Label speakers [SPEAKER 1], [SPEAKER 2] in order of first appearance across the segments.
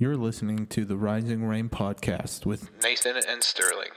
[SPEAKER 1] You're listening to the Rising Rain podcast with
[SPEAKER 2] Nathan and Sterling.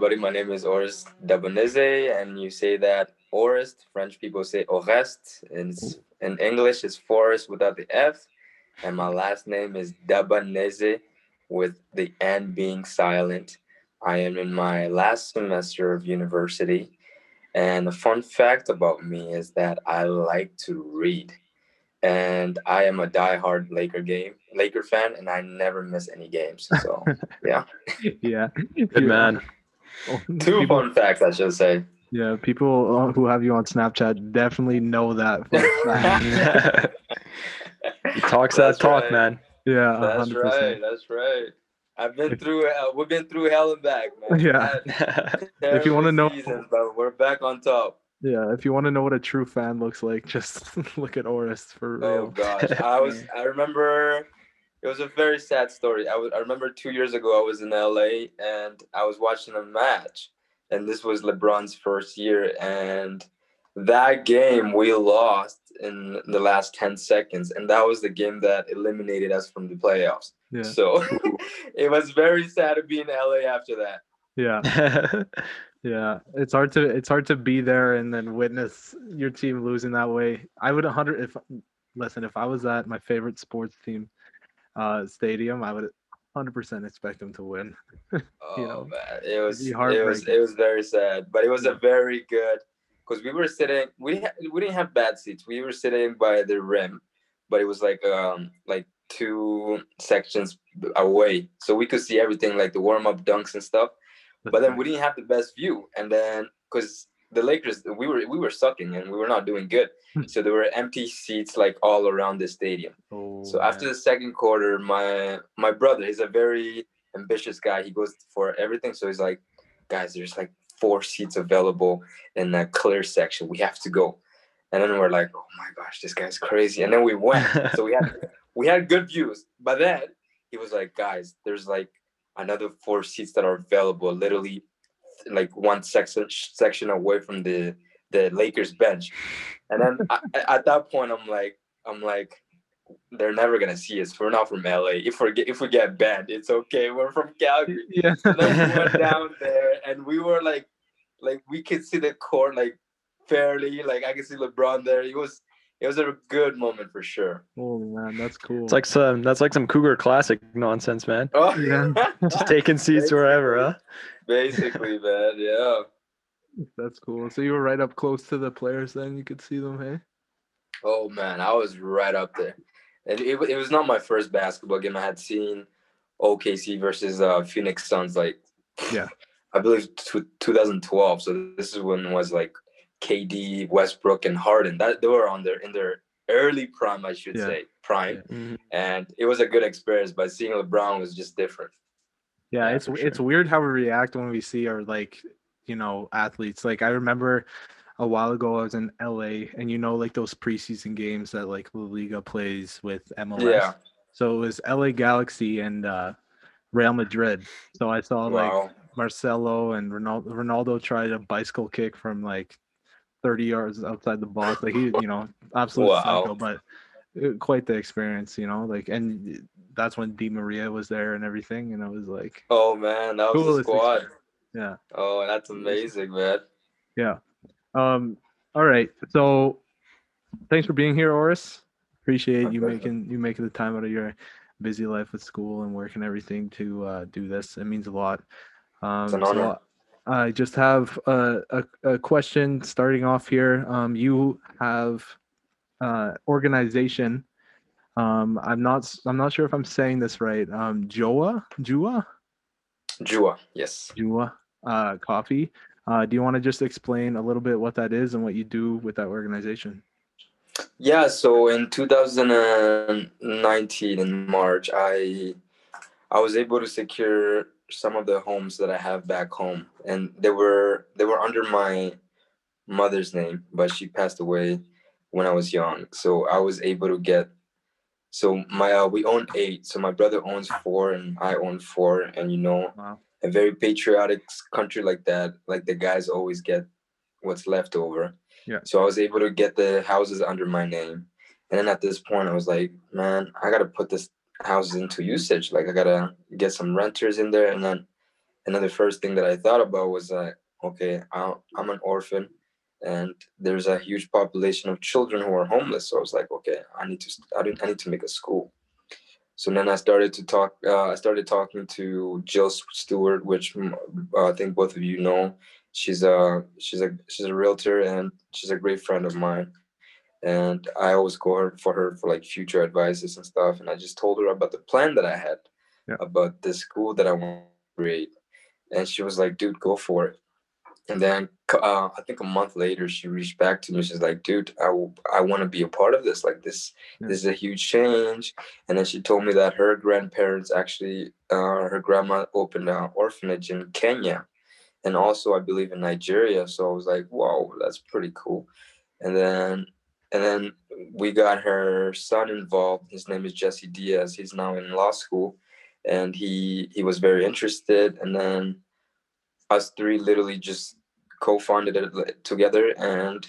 [SPEAKER 3] Everybody. My name is Orest Dabonese, and you say that Orest. French people say Orest. In, in English, it's forest without the F. And my last name is Dabonese with the N being silent. I am in my last semester of university. And a fun fact about me is that I like to read. And I am a diehard Laker game Laker fan, and I never miss any games. So yeah.
[SPEAKER 4] yeah.
[SPEAKER 5] Good man.
[SPEAKER 3] Two
[SPEAKER 4] people,
[SPEAKER 3] fun facts, I should say.
[SPEAKER 4] Yeah, people uh, who have you on Snapchat definitely know that. for a fact.
[SPEAKER 5] he talks
[SPEAKER 3] That's
[SPEAKER 5] that talk,
[SPEAKER 3] right.
[SPEAKER 5] man.
[SPEAKER 4] yeah,
[SPEAKER 3] That's
[SPEAKER 4] hundred
[SPEAKER 3] right.
[SPEAKER 4] percent.
[SPEAKER 3] That's right. I've been through. Uh, we've been through hell and back, man.
[SPEAKER 4] Yeah.
[SPEAKER 3] Had
[SPEAKER 4] If you wanna know-
[SPEAKER 3] seasons, but we're back on top.
[SPEAKER 4] Yeah, if you want to know what a true fan looks like, just look at Oris for real.
[SPEAKER 3] Oh gosh, I was. I remember. It was a very sad story. I. I remember two years ago I was in LA and I was watching a match, and this was LeBron's first year, and that game we lost in the last ten seconds, and that was the game that eliminated us from the playoffs.
[SPEAKER 4] Yeah,
[SPEAKER 3] So it was very sad to be in LA after that.
[SPEAKER 4] yeah, yeah. It's hard to it's hard to be there and then witness your team losing that way. I would hundred if listen if I was at my favorite sports team uh stadium, I would hundred percent expect them to win.
[SPEAKER 3] Oh
[SPEAKER 4] You know,
[SPEAKER 3] man, it was it was it was very sad, but it was a very good because we were sitting we ha- we didn't have bad seats. We were sitting by the rim, but it was like um like two sections away, so we could see everything like the warm up dunks and stuff. But then we didn't have the best view, and then because the Lakers we were we were sucking and we were not doing good,
[SPEAKER 4] Hmm.
[SPEAKER 3] so there were empty seats like all around the stadium.
[SPEAKER 4] Oh,
[SPEAKER 3] So after
[SPEAKER 4] man.
[SPEAKER 3] the second quarter, my my brother, he's a very ambitious guy. He goes for everything. So he's like, guys, there's like four seats available in that clear section. We have to go. And then we're like, oh my gosh, this guy's crazy. And then we went. so we had we had good views. But then he was like, guys, there's like another four seats that are available, literally like one section section away from the the Lakers bench. And then I, at that point, I'm like, I'm like, they're never gonna see us. We're not from LA. If we get if we get banned, it's okay. We're from Calgary.
[SPEAKER 4] yeah.
[SPEAKER 3] So we went down there, and we were like, like we could see the court like fairly. Like I could see LeBron there. It was it was a good moment for sure.
[SPEAKER 4] Holy man, that's cool.
[SPEAKER 5] It's like some that's like some Cougar classic nonsense, man.
[SPEAKER 3] Oh
[SPEAKER 4] Yeah.
[SPEAKER 5] Just taking seats wherever, huh?
[SPEAKER 3] Basically, man. Yeah.
[SPEAKER 4] that's cool. So you were right up close to the players, then you could see them. Hey.
[SPEAKER 3] Oh man, I was right up there. And it, it was not my first basketball game. I had seen OKC versus uh, Phoenix Suns like
[SPEAKER 4] Yeah.
[SPEAKER 3] I believe tw 2012. So this is when it was like KD, Westbrook, and Harden. That they were on their in their early prime, I should
[SPEAKER 4] Yeah.
[SPEAKER 3] say, prime.
[SPEAKER 5] Mhm.
[SPEAKER 3] And it was a good experience. But seeing LeBron was just different.
[SPEAKER 4] Yeah,
[SPEAKER 5] Yeah,
[SPEAKER 4] it's
[SPEAKER 5] for
[SPEAKER 4] it's weird how we react when we see our like, you know, athletes. Like I remember a while ago I was in LA and you know like those preseason games that like La Liga plays with MLS.
[SPEAKER 3] Yeah.
[SPEAKER 4] So it was LA Galaxy and uh Real Madrid. So I saw like
[SPEAKER 3] Wow.
[SPEAKER 4] Marcelo and Ronaldo Ronaldo tried a bicycle kick from like 30 yards outside the box. Like he, you know, absolute
[SPEAKER 3] Wow.
[SPEAKER 4] psycho, but uh, quite the experience, you know. Like, and that's when Di Maria was there and everything, and I was like,
[SPEAKER 3] Oh man, that was the squad.
[SPEAKER 4] experience. yeah,
[SPEAKER 3] Oh, that's amazing, man.
[SPEAKER 4] yeah. Um, all right. So, thanks for being here, Oris. Appreciate
[SPEAKER 3] My
[SPEAKER 4] you
[SPEAKER 3] pleasure.
[SPEAKER 4] making you making the time out of your busy life with school and work and everything to uh, do this. It means a lot. Um,
[SPEAKER 3] It's an
[SPEAKER 4] so
[SPEAKER 3] honor.
[SPEAKER 4] I just have a, a, a question starting off here. Um, you have uh, organization. Um, I'm not I'm not sure if I'm saying this right. Um, Joa Jua
[SPEAKER 3] Jua, yes.
[SPEAKER 4] Jua uh, Coffee. Uh, do you want to just explain a little bit what that is and what you do with that organization?
[SPEAKER 3] Yeah, so in 2019 in March, I I was able to secure some of the homes that I have back home, and they were they were under my mother's name, but she passed away when I was young. So I was able to get. So my uh, we own eight. So my brother owns four, and I own four. And you know,
[SPEAKER 4] Wow.
[SPEAKER 3] a very patriotic country like that, like the guys always get what's left over.
[SPEAKER 4] Yeah.
[SPEAKER 3] So I was able to get the houses under my name, and then at this point, I was like, man, I gotta put this houses into usage. Like I gotta get some renters in there, and then, another first thing that I thought about was like, okay, I, I'm an orphan, and there's a huge population of children who are homeless. So I was like, okay, I need to, I, need- I need to make a school. So then I started to talk. Uh, I started talking to Jill Stewart, which uh, I think both of you know. She's a she's a she's a realtor and she's a great friend of mine. And I always go her for her for like future advices and stuff. And I just told her about the plan that I had
[SPEAKER 4] Yeah.
[SPEAKER 3] about the school that I want to create. And she was like, "Dude, go for it." And then uh, I think a month later, she reached back to me. She's like, "Dude, I I want to be a part of this. Like this,
[SPEAKER 4] Yeah.
[SPEAKER 3] this is a huge change." And then she told me that her grandparents actually, uh, her grandma opened an orphanage in Kenya, and also I believe in Nigeria. So I was like, "Wow, that's pretty cool." And then, and then we got her son involved. His name is Jesse Diaz. He's now in law school, and he he was very interested. And then us three literally just co-founded it together and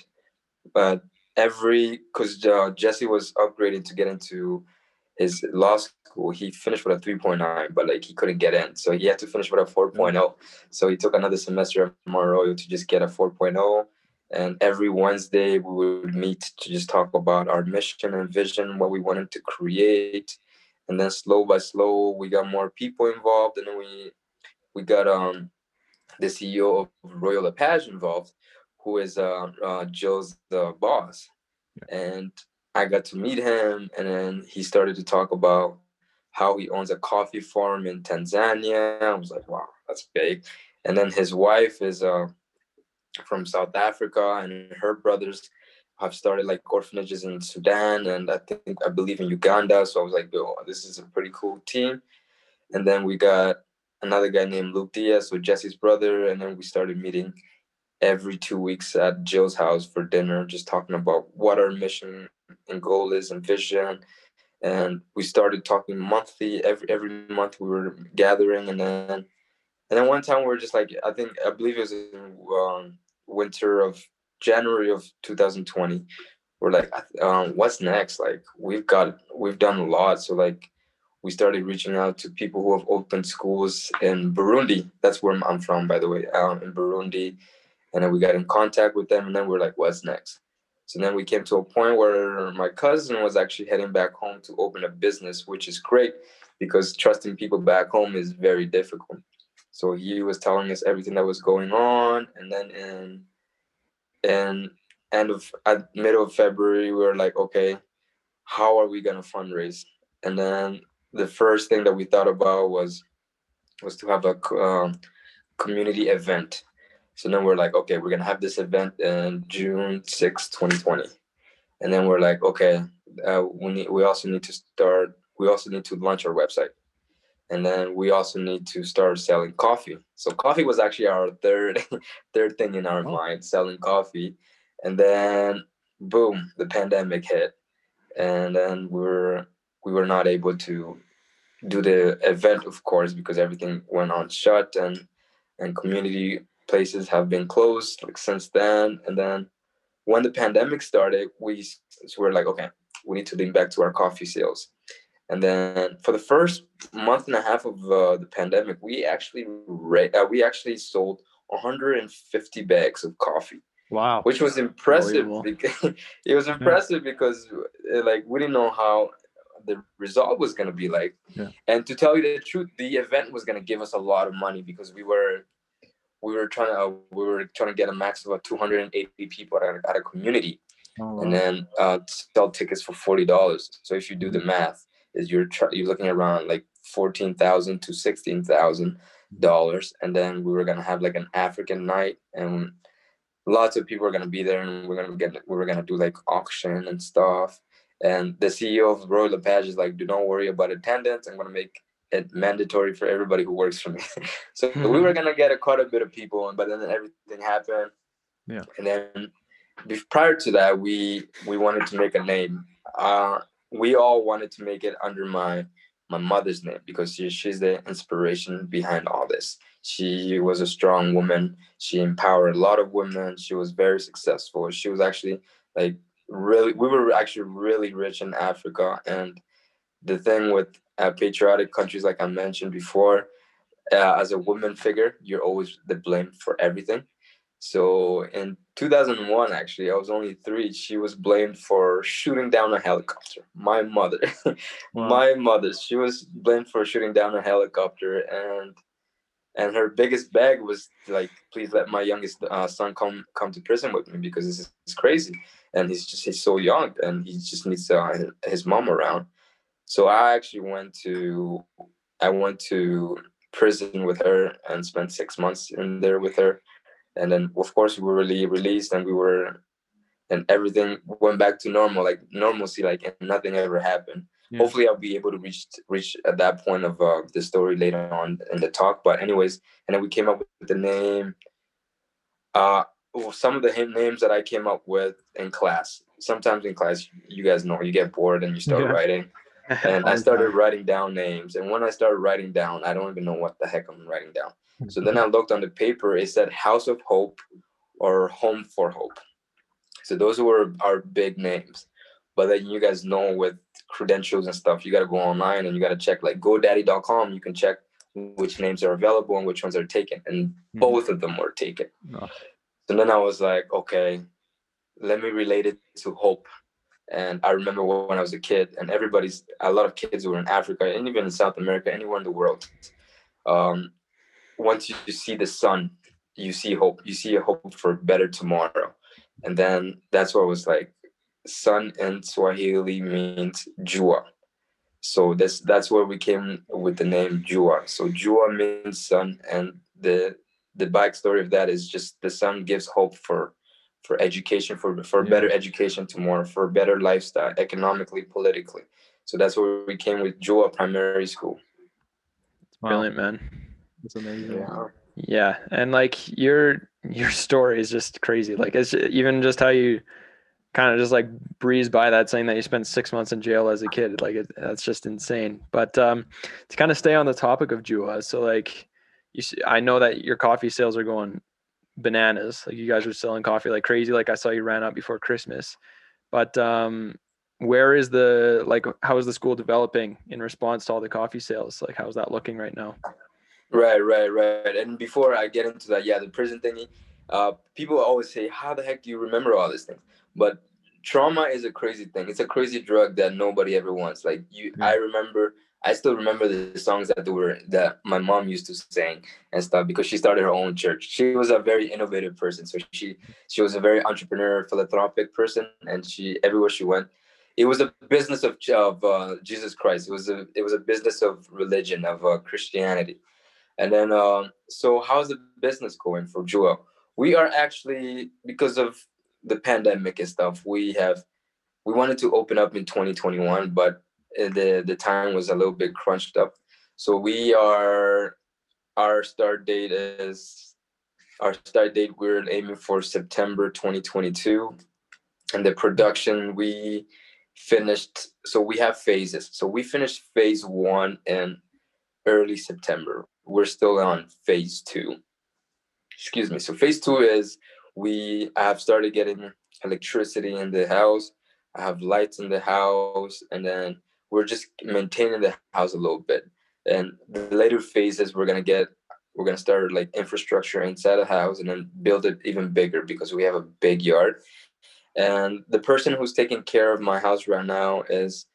[SPEAKER 3] but every because uh, jesse was upgraded to get into his law school he finished with a 3.9 but like he couldn't get in so he had to finish with a 4.0 so he took another semester of at Royal to just get a 4.0 and every wednesday we would meet to just talk about our mission and vision what we wanted to create and then slow by slow we got more people involved and then we we got um the CEO of Royal LePage involved, who is uh, uh, Jill's the boss. And I got to meet him, and then he started to talk about how he owns a coffee farm in Tanzania. I was like, wow, that's big. And then his wife is uh, from South Africa, and her brothers have started like orphanages in Sudan, and I think I believe in Uganda. So I was like, yo, this is a pretty cool team. And then we got another guy named Luke Diaz, so Jesse's brother, and then we started meeting every two weeks at Jill's house for dinner, just talking about what our mission and goal is and vision. And we started talking monthly. Every every month we were gathering, and then and then one time we were just like, I think I believe it was in um, winter of January of 2020. We're like, um, what's next? Like we've got we've done a lot, so like we started reaching out to people who have opened schools in Burundi. That's where I'm from, by the way, um, in Burundi. And then we got in contact with them, and then we're like, what's next? So then we came to a point where my cousin was actually heading back home to open a business, which is great because trusting people back home is very difficult. So he was telling us everything that was going on, and then in in end of at middle of February, we were like, okay, how are we gonna fundraise? And then the first thing that we thought about was was to have a um, community event. So then we're like, okay, we're gonna have this event in June 6, 2020. And then we're like, okay, uh, we need we also need to start we also need to launch our website. And then we also need to start selling coffee. So coffee was actually our third third thing in our
[SPEAKER 4] Oh.
[SPEAKER 3] mind, selling coffee. And then boom, the pandemic hit. And then we were we were not able to do the event of course because everything went on shut and and community places have been closed like since then and then when the pandemic started we s- were like okay we need to lean back to our coffee sales and then for the first month and a half of uh, the pandemic we actually ra- uh, we actually sold 150 bags of coffee
[SPEAKER 4] Wow.
[SPEAKER 3] which was impressive. Because, it was impressive because uh, like we didn't know how the result was gonna be like.
[SPEAKER 4] Yeah.
[SPEAKER 3] And to tell you the truth, the event was gonna give us a lot of money because we were we were trying to uh, we were trying to get a max of uh, 280 people at a, at a community
[SPEAKER 4] Oh,
[SPEAKER 3] and then uh, sell tickets for forty dollars. So if you do the math, is you're tr- you're looking around like fourteen thousand to sixteen thousand dollars, and then we were gonna have like an African night, and lots of people are gonna be there, and we're gonna get we were gonna do like auction and stuff. And the CEO of Royal LePage is like, do not worry about attendance. I'm gonna make it mandatory for everybody who works for me. so we
[SPEAKER 4] Mhm.
[SPEAKER 3] were gonna get a quite a bit of people, but then everything happened.
[SPEAKER 4] Yeah.
[SPEAKER 3] And then prior to that, we we wanted to make a name. Uh, we all wanted to make it under my my mother's name because she, she's the inspiration behind all this. She was a strong woman. She empowered a lot of women. She was very successful. She was actually like really, we were actually really rich in Africa. And the thing with uh, patriotic countries, like I mentioned before, uh, as a woman figure, you're always the blame for everything. So in 2001, actually, I was only three. She was blamed for shooting down a helicopter. My mother,
[SPEAKER 4] Wow.
[SPEAKER 3] my mother, she was blamed for shooting down a helicopter, and and her biggest bag was like, please let my youngest uh, son come come to prison with me because this is it's crazy, and he's just he's so young and he just needs uh, his mom around. So I actually went to I went to prison with her and spent six months in there with her and then of course we were really released and we were and everything went back to normal like normalcy like and nothing ever happened
[SPEAKER 4] Yeah.
[SPEAKER 3] hopefully i'll be able to reach reach at that point of uh, the story later on in the talk but anyways and then we came up with the name uh some of the names that i came up with in class sometimes in class you guys know you get bored and you start
[SPEAKER 4] Yeah.
[SPEAKER 3] writing and I started writing down names. And when I started writing down, I don't even know what the heck I'm writing down. So then I looked on the paper. It said House of Hope or Home for Hope. So those were our big names. But then you guys know with credentials and stuff, you got to go online and you got to check like GoDaddy.com. You can check which names are available and which ones are taken. And
[SPEAKER 4] Mhm.
[SPEAKER 3] both of them were taken.
[SPEAKER 4] Oh.
[SPEAKER 3] So then I was like, okay, let me relate it to hope. And I remember when I was a kid, and everybody's a lot of kids were in Africa and even in South America, anywhere in the world. Um, once you see the sun, you see hope. You see a hope for a better tomorrow. And then that's what was like, sun in Swahili means jua. So this that's where we came with the name Jua. So Jua means sun, and the the backstory of that is just the sun gives hope for for education, for for
[SPEAKER 4] Yeah.
[SPEAKER 3] better education tomorrow, for a better lifestyle, economically, politically. So that's where we came with Jua Primary School.
[SPEAKER 4] Wow,
[SPEAKER 5] Brilliant, man.
[SPEAKER 4] That's amazing.
[SPEAKER 5] Yeah, and like your your story is just crazy. Like it's even just how you kind of just like breeze by that saying that you spent six months in jail as a kid. Like it, that's just insane. But um, to kind of stay on the topic of Jua, so like you, see, I know that your coffee sales are going bananas. Like you guys are selling coffee like crazy. Like I saw you ran out before Christmas. But um, where is the like? How is the school developing in response to all the coffee sales? Like how's that looking right now?
[SPEAKER 3] Right, right, right. And before I get into that, yeah, the prison thingy, uh, people always say, How the heck do you remember all these things? But trauma is a crazy thing. It's a crazy drug that nobody ever wants. Like you
[SPEAKER 4] Yeah.
[SPEAKER 3] I remember I still remember the songs that they were that my mom used to sing and stuff because she started her own church. She was a very innovative person. So she she was a very entrepreneur, philanthropic person, and she everywhere she went, it was a business of of uh, Jesus Christ. It was a it was a business of religion of uh, Christianity. And then, um, so how's the business going for Jua? We are actually because of the pandemic and stuff. We have we wanted to open up in 2021, but uh, the the time was a little bit crunched up. So we are our start date is our start date. We're aiming for September 2022, and the production we finished. So we have phases. So we finished phase one in early September. We're still on phase two. Excuse me. So phase two is we have started getting electricity in the house. I have lights in the house, and then we're just maintaining the house a little bit. And the later phases, we're gonna get, we're gonna start like infrastructure inside the house, and then build it even bigger because we have a big yard. And the person who's taking care of my house right now is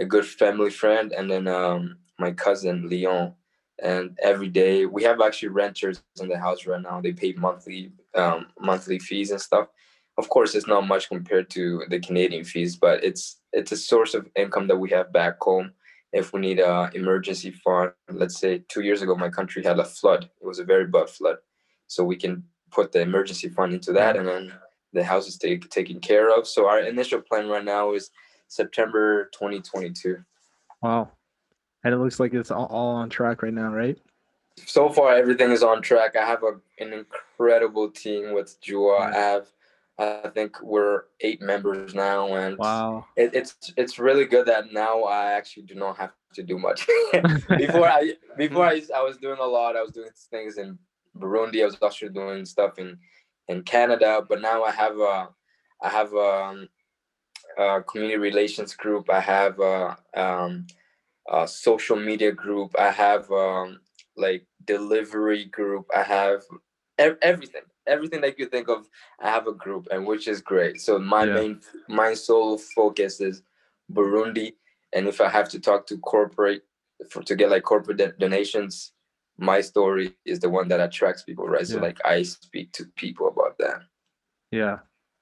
[SPEAKER 3] a good family friend, and then um, my cousin Leon. And every day we have actually renters in the house right now. They pay monthly um, monthly fees and stuff. Of course, it's not much compared to the Canadian fees, but it's it's a source of income that we have back home. If we need a emergency fund, let's say two years ago my country had a flood. It was a very bad flood, so we can put the emergency fund into that, and then the house is take, taken care of. So our initial plan right now is September 2022.
[SPEAKER 4] Wow. And it looks like it's all, all on track right now, right?
[SPEAKER 3] So far, everything is on track. I have a, an incredible team with Jua. I have, I think we're eight members now, and
[SPEAKER 4] Wow.
[SPEAKER 3] it, it's it's really good that now I actually do not have to do much. before I before I, I was doing a lot. I was doing things in Burundi. I was also doing stuff in in Canada. But now I have a I have a, a community relations group. I have a, um, a social media group. I have um, like delivery group. I have ev- everything everything that you think of i have a group and which is great so my
[SPEAKER 4] Yeah.
[SPEAKER 3] main my sole focus is burundi and if i have to talk to corporate for to get like corporate do- donations my story is the one that attracts people right so like i speak to people about that
[SPEAKER 4] Yeah,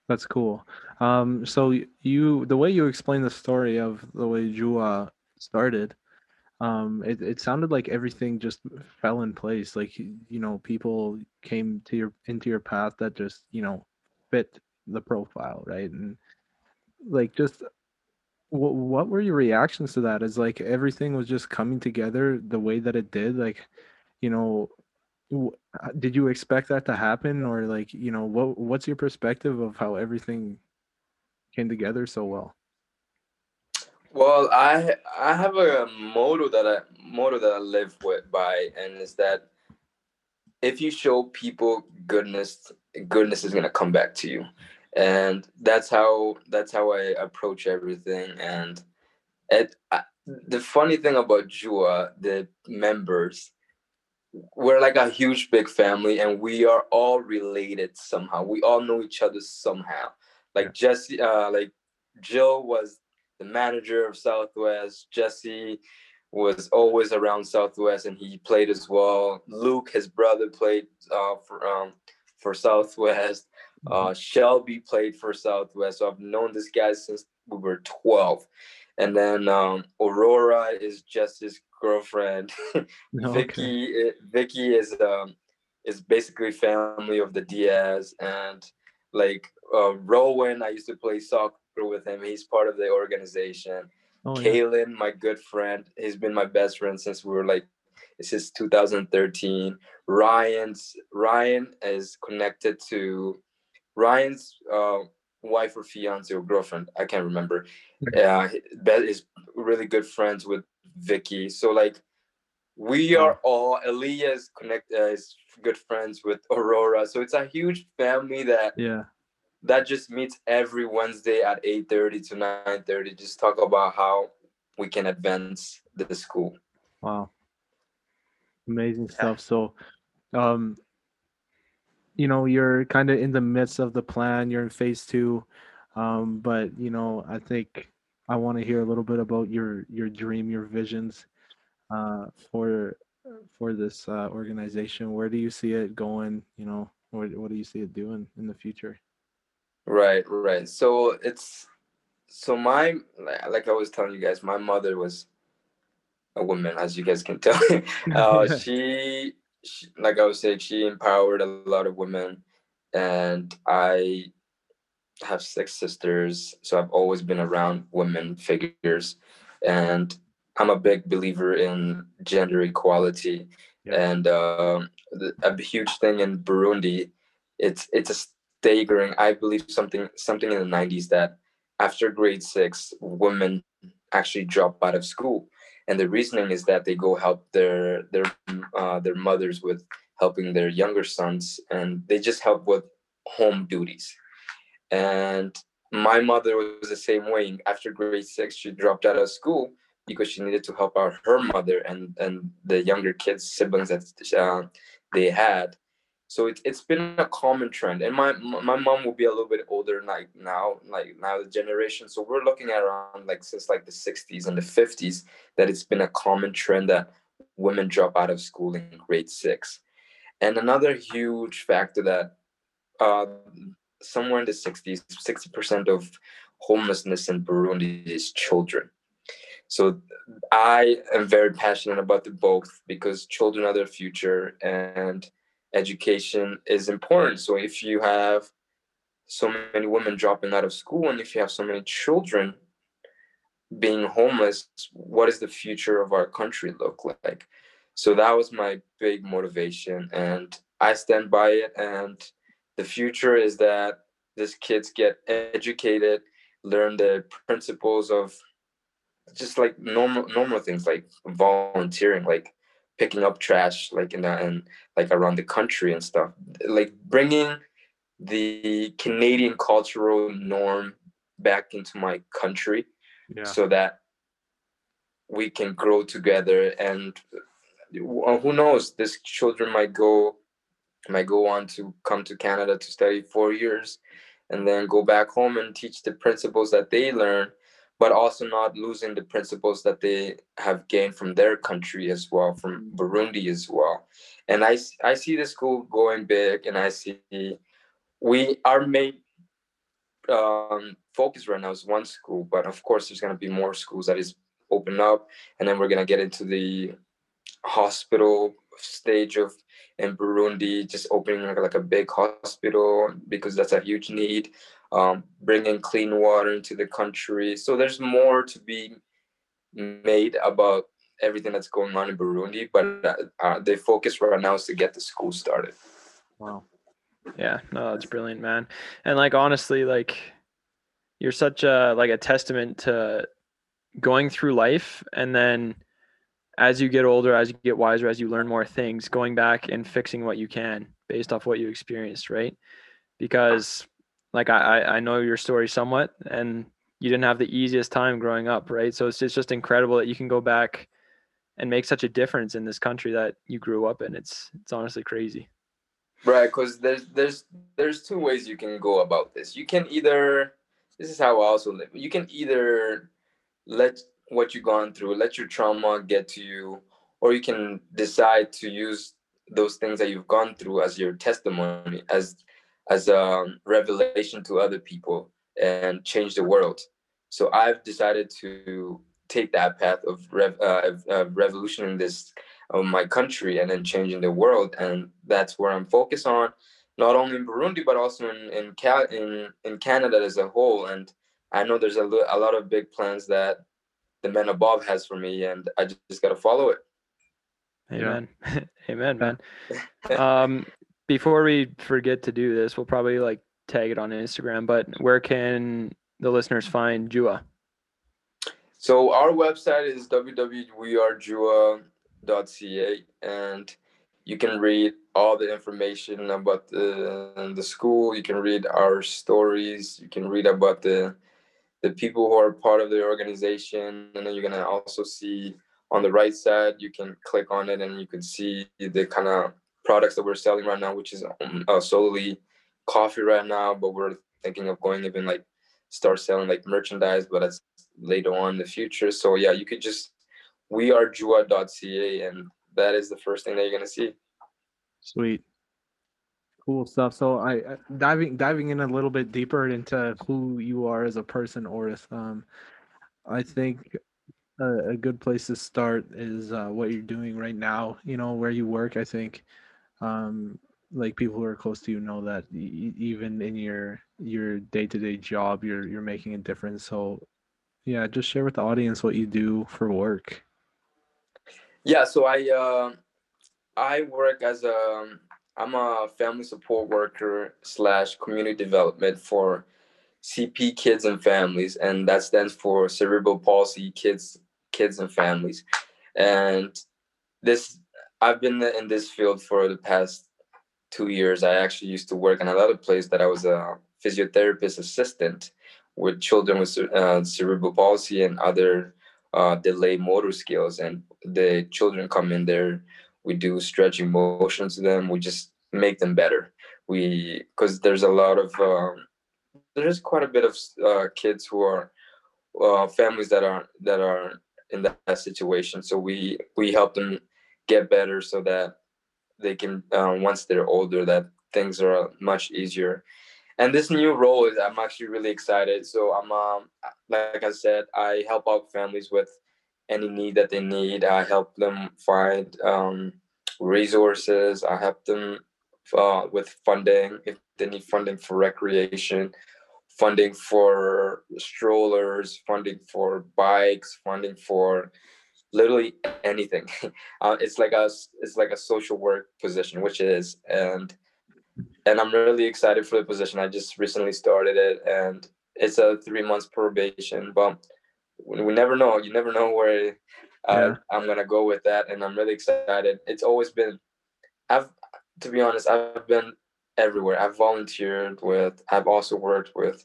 [SPEAKER 4] that's cool. Um, so you, the way you explain the story of the way Jua started, um, it, it sounded like everything just fell in place. Like, you know, people came to your into your path that just, you know, fit the profile, right? And like just what were your reactions to that? Is like everything was just coming together the way that it did? Like, you know, uh, did you expect that to happen or like you know what what's your perspective of how everything came together so well
[SPEAKER 3] Well, I I have a motto that I motto that I live with by, and it's that if you show people goodness, goodness is gonna come back to you, and that's how that's how I approach everything. And it I, the funny thing about Jua, the members, we're like a huge big family, and we are all related somehow. We all know each other somehow. Like Jesse, uh, like Jill was the manager of Southwest. Jesse was always around Southwest, and he played as well. Luke, his brother, played uh, for um, for Southwest. Uh, Shelby played for Southwest. So I've known this guy since we were twelve. And then um, Aurora is Jesse's girlfriend.
[SPEAKER 4] No, okay.
[SPEAKER 3] Vicky, Vicky is um, is basically family of the Diaz, and like uh, Rowan, I used to play soccer with him. He's part of the organization.
[SPEAKER 4] oh, yeah.
[SPEAKER 3] My good friend, he's been my best friend since we were like since 2013. Ryan's Ryan is connected to Ryan's uh, wife or fiance or girlfriend. I can't remember. Uh, Beth is really good friends with Vicky. So like we are all Elias connect uh, is good friends with Aurora. So it's a huge family that
[SPEAKER 4] yeah
[SPEAKER 3] that just meets every Wednesday at 8:30 to 9:30. Just talk about how we can advance the school.
[SPEAKER 4] wow. Amazing stuff. So um you know you're kind of in the midst of the plan. You're in phase two. Um but you know i think i want to hear a little bit about your your dream your visions uh for for this uh, organization. Where do you see it going? You know what, what do you see it doing in the future
[SPEAKER 3] Right, right. So it's so my like- I was telling you guys, my mother was a woman, as you guys can tell. uh, she, she, like I was saying, she empowered a lot of women, and I have six sisters, so I've always been around women figures, and I'm a big believer in gender equality,
[SPEAKER 4] Yeah.
[SPEAKER 3] and um, the, a huge thing in Burundi. It's it's a staggering. I believe something something in the 90s that after grade six, women actually drop out of school, and the reasoning is that they go help their their uh, their mothers with helping their younger sons, and they just help with home duties. And my mother was the same way. After grade six, she dropped out of school because she needed to help out her mother and and the younger kids siblings that uh, they had so it, it's been a common trend and my my mom will be a little bit older like now like now the generation. So we're looking at around like since like the 60s and the 50s that it's been a common trend that women drop out of school in grade six. And another huge factor that uh, somewhere in the 60s 60% of homelessness in burundi is children. So i am very passionate about the both because children are their future and education is important. So if you have so many women dropping out of school and if you have so many children being homeless what does the future of our country look like so that was my big motivation and i stand by it and the future is that these kids get educated learn the principles of just like normal normal things like volunteering like picking up trash like in that and like around the country and stuff like bringing the canadian cultural norm back into my country
[SPEAKER 4] Yeah.
[SPEAKER 3] so that we can grow together and who knows this children might go might go on to come to canada to study four years and then go back home and teach the principles that they learn but also not losing the principles that they have gained from their country as well from burundi as well. And I, I see the school going big and i see we our main um, focus right now is one school but of course there's going to be more schools that is open up and then we're going to get into the hospital stage of in burundi just opening like, like a big hospital because that's a huge need um, bringing clean water into the country so there's more to be made about everything that's going on in burundi but uh, uh, the focus right now is to get the school started
[SPEAKER 4] Wow.
[SPEAKER 5] Yeah, no, that's brilliant, man. And like honestly, like you're such a like a testament to going through life and then as you get older, as you get wiser, as you learn more things, going back and fixing what you can based off what you experienced, right? Because like I, I know your story somewhat and you didn't have the easiest time growing up, right? So it's just, it's just incredible that you can go back and make such a difference in this country that you grew up in. It's it's honestly crazy.
[SPEAKER 3] right because there's there's there's two ways you can go about this you can either this is how i also live you can either let what you've gone through let your trauma get to you or you can decide to use those things that you've gone through as your testimony as as a revelation to other people and change the world so i've decided to take that path of rev, uh, of, of revolutioning this of my country and then changing the world and that's where i'm focused on not only in burundi but also in in, Cal- in, in canada as a whole and i know there's a, lo- a lot of big plans that the man above has for me and i just, just got to follow it
[SPEAKER 4] Yeah.
[SPEAKER 5] Amen. Amen, man. um, before we forget to do this, we'll probably like tag it on Instagram. But where can the listeners find Jua?
[SPEAKER 3] So our website is www.wearejua.ca and you can read all the information about the the school. You can read our stories. You can read about the the people who are part of the organization, and then you're gonna also see on the right side. You can click on it, and you can see the kind of products that we're selling right now, which is um, uh, solely coffee right now. But we're thinking of going even like start selling like merchandise, but that's later on in the future. So yeah, you could just we are jua.ca and that is the first thing that you're gonna see.
[SPEAKER 4] Sweet. Cool stuff. So I diving diving in a little bit deeper into who you are as a person, Oris. Um, I think a, a good place to start is uh, what you're doing right now. You know where you work. I think, um, like people who are close to you know that even in your your day to day job, you're you're making a difference. So, yeah, just share with the audience what you do for work.
[SPEAKER 3] Yeah, so I uh, I work as a I'm a family support worker slash community development for CP kids and families, and that stands for cerebral palsy kids kids and families. And this I've been in this field for the past two years. I actually used to work in another place that I was a physiotherapist assistant with children with uh, cerebral palsy and other uh, delayed motor skills. And the children come in there, we do stretching motions to them. We just make them better. We because there's a lot of um, there's quite a bit of uh, kids who are uh, families that are that are in that, that situation. So we we help them get better so that they can uh, once they're older that things are much easier. And this new role is i'm actually really excited. So i'm um like i said i help out families with any need that they need. I help them find um resources. I help them uh, with funding if they need funding for recreation funding for strollers, funding for bikes, funding for literally anything. uh, it's like a it's like a social work position, which it is, and and I'm really excited for the position. I just recently started it, and it's a three months probation, but we, never know. You never know where uh, yeah. I'm gonna go with that, and I'm really excited. It's always been, I've to be honest, I've been everywhere. I've volunteered with. I've also worked with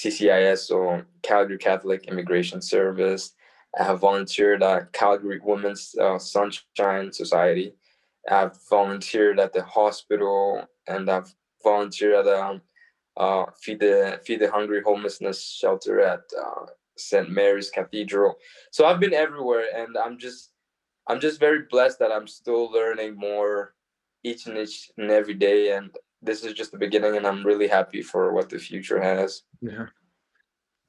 [SPEAKER 3] CCIS, so Calgary Catholic Immigration Service. I have volunteered at Calgary Women's uh, Sunshine Society. I've volunteered at the hospital, and I've volunteered at the um, uh, feed the feed the hungry homelessness shelter at uh, St. Mary's Cathedral. So I've been everywhere, and I'm just I'm just very blessed that I'm still learning more each and each and every day. And this is just the beginning, and I'm really happy for what the future has.
[SPEAKER 4] Yeah.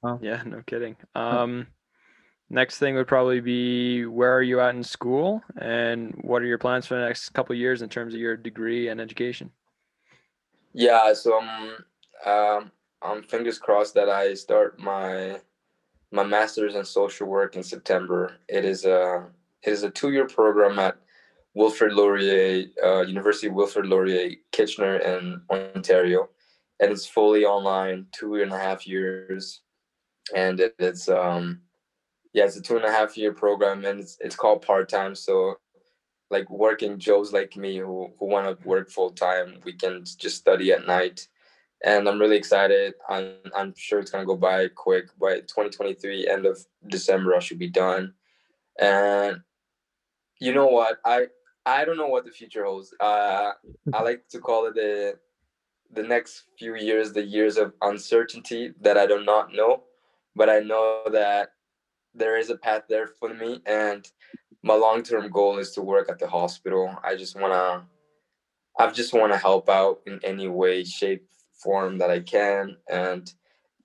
[SPEAKER 5] Oh. Yeah, no kidding. Um, next thing would probably be where are you at in school, and what are your plans for the next couple years in terms of your degree and education?
[SPEAKER 3] Yeah, so I'm um, I'm fingers crossed that I start my my master's in social work in September. It is a it is a two year program at Wilfrid Laurier uh, University Wilfrid Laurier Kitchener in Ontario, and it's fully online, two and a half years, and it, it's um yeah it's a two and a half year program and it's it's called part time so like working Joes like me who who want to work full time we can just study at night and I'm really excited. I'm I'm sure it's gonna go by quick. By 2023, end of December, I should be done. And you know what? I I don't know what the future holds. Uh, I like to call it the the next few years, the years of uncertainty that I do not know, but I know that there is a path there for me, and my long term goal is to work at the hospital. I just wanna, I just want to help out in any way, shape, form that I can. And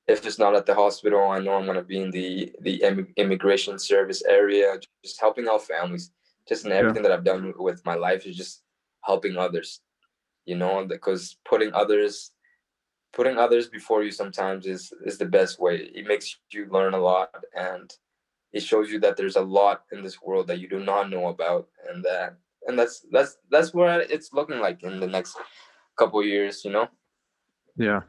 [SPEAKER 3] if it's not at the hospital, I know I'm going to be in the the immigration service area, just helping out families. Just in everything yeah. that I've done with my life is just helping others. You know, because putting others putting others before you sometimes is is the best way. It makes you learn a lot and it shows you that there's a lot in this world that you do not know about and that and that's that's that's where it's looking like in the next couple years, you know.
[SPEAKER 4] Yeah.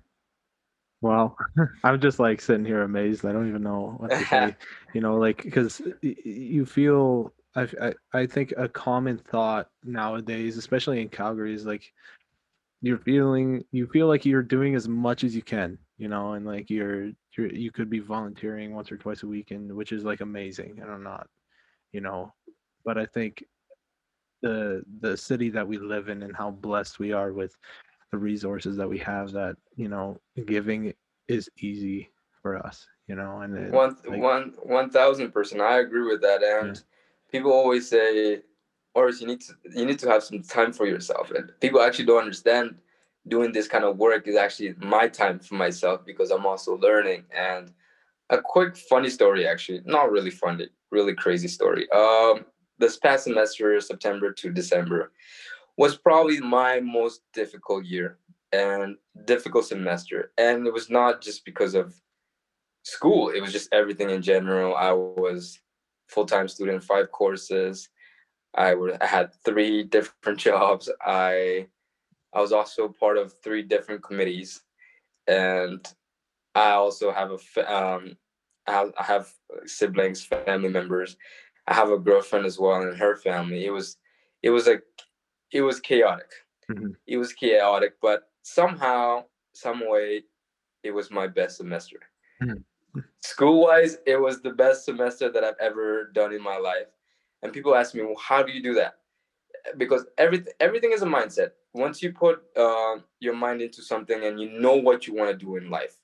[SPEAKER 4] Well, I'm just like sitting here amazed. I don't even know what to say. you know, like because you feel. I, I I think a common thought nowadays, especially in Calgary, is like you're feeling you feel like you're doing as much as you can, you know, and like you're you're you could be volunteering once or twice a week, and which is like amazing. And I'm not, you know, but I think the the city that we live in and how blessed we are with the resources that we have that you know giving is easy for us you know and
[SPEAKER 3] it, one like, one one thousand percent i agree with that and yeah. people always say or you need to you need to have some time for yourself and people actually don't understand doing this kind of work is actually my time for myself because i'm also learning and a quick funny story actually not really funny really crazy story um this past semester september to december was probably my most difficult year and difficult semester. And it was not just because of school, it was just everything in general. I was full-time student, five courses. I, would, I had three different jobs. I I was also part of three different committees, and I also have a um, I have siblings, family members. I have a girlfriend as well, and her family. It was it was a it was chaotic. Mm-hmm. It was chaotic, but somehow, some way, it was my best semester. Mm-hmm. School wise, it was the best semester that I've ever done in my life. And people ask me, well, how do you do that? Because everything everything is a mindset. Once you put uh, your mind into something and you know what you want to do in life,